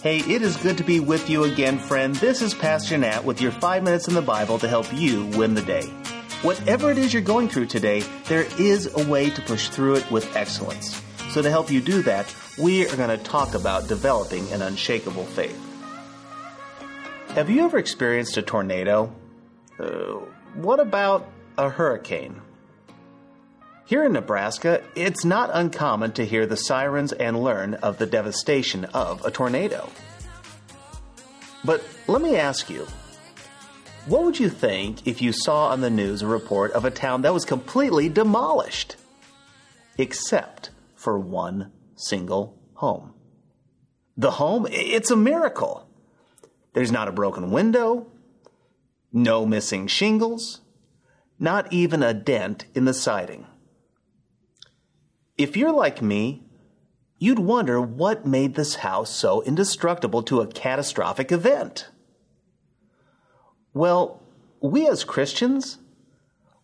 Hey, it is good to be with you again, friend. This is Pastor Nat with your five minutes in the Bible to help you win the day. Whatever it is you're going through today, there is a way to push through it with excellence. So, to help you do that, we are going to talk about developing an unshakable faith. Have you ever experienced a tornado? Uh, what about a hurricane? Here in Nebraska, it's not uncommon to hear the sirens and learn of the devastation of a tornado. But let me ask you what would you think if you saw on the news a report of a town that was completely demolished? Except for one single home. The home, it's a miracle. There's not a broken window, no missing shingles, not even a dent in the siding. If you're like me, you'd wonder what made this house so indestructible to a catastrophic event. Well, we as Christians,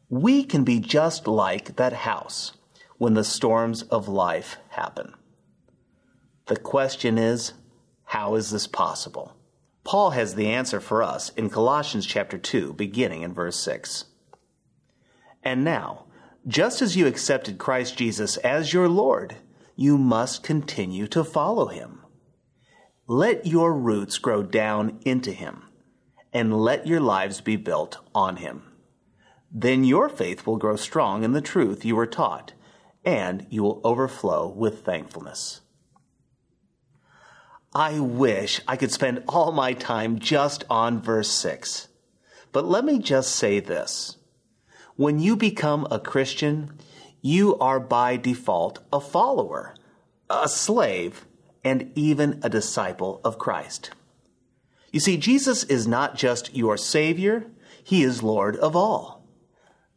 we can be just like that house when the storms of life happen. The question is, how is this possible? Paul has the answer for us in Colossians chapter 2, beginning in verse 6. And now, just as you accepted Christ Jesus as your Lord, you must continue to follow him. Let your roots grow down into him, and let your lives be built on him. Then your faith will grow strong in the truth you were taught, and you will overflow with thankfulness. I wish I could spend all my time just on verse 6. But let me just say this. When you become a Christian, you are by default a follower, a slave, and even a disciple of Christ. You see, Jesus is not just your Savior, He is Lord of all.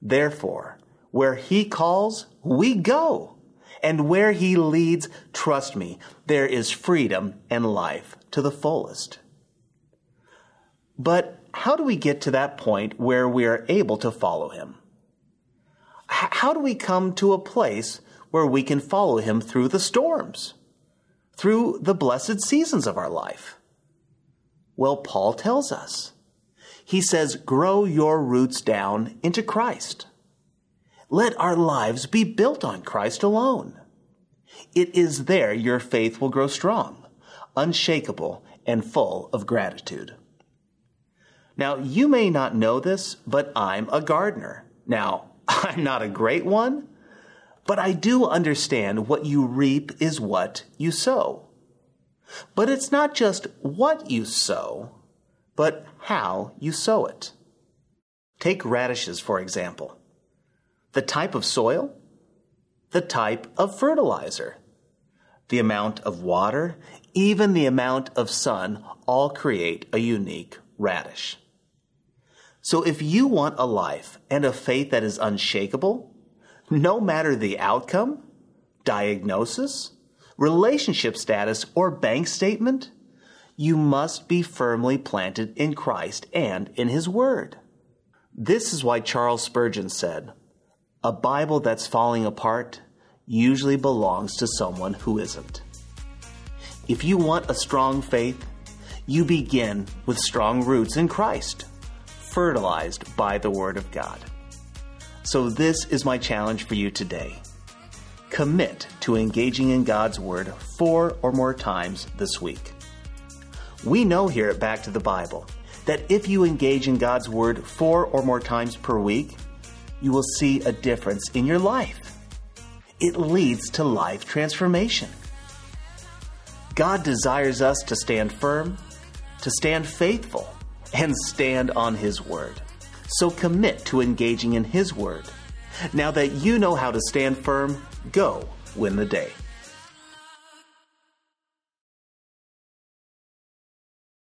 Therefore, where He calls, we go. And where He leads, trust me, there is freedom and life to the fullest. But how do we get to that point where we are able to follow Him? How do we come to a place where we can follow him through the storms, through the blessed seasons of our life? Well, Paul tells us. He says, grow your roots down into Christ. Let our lives be built on Christ alone. It is there your faith will grow strong, unshakable, and full of gratitude. Now, you may not know this, but I'm a gardener. Now, I'm not a great one, but I do understand what you reap is what you sow. But it's not just what you sow, but how you sow it. Take radishes, for example. The type of soil, the type of fertilizer, the amount of water, even the amount of sun all create a unique radish. So if you want a life and a faith that is unshakable, no matter the outcome, diagnosis, relationship status, or bank statement, you must be firmly planted in Christ and in His Word. This is why Charles Spurgeon said, A Bible that's falling apart usually belongs to someone who isn't. If you want a strong faith, you begin with strong roots in Christ fertilized by the Word of God. So, this is my challenge for you today. Commit to engaging in God's Word four or more times this week. We know here at Back to the Bible that if you engage in God's Word four or more times per week, you will see a difference in your life. It leads to life transformation. God desires us to stand firm, to stand faithful, and stand on His Word. So commit to engaging in His Word. Now that you know how to stand firm, go win the day.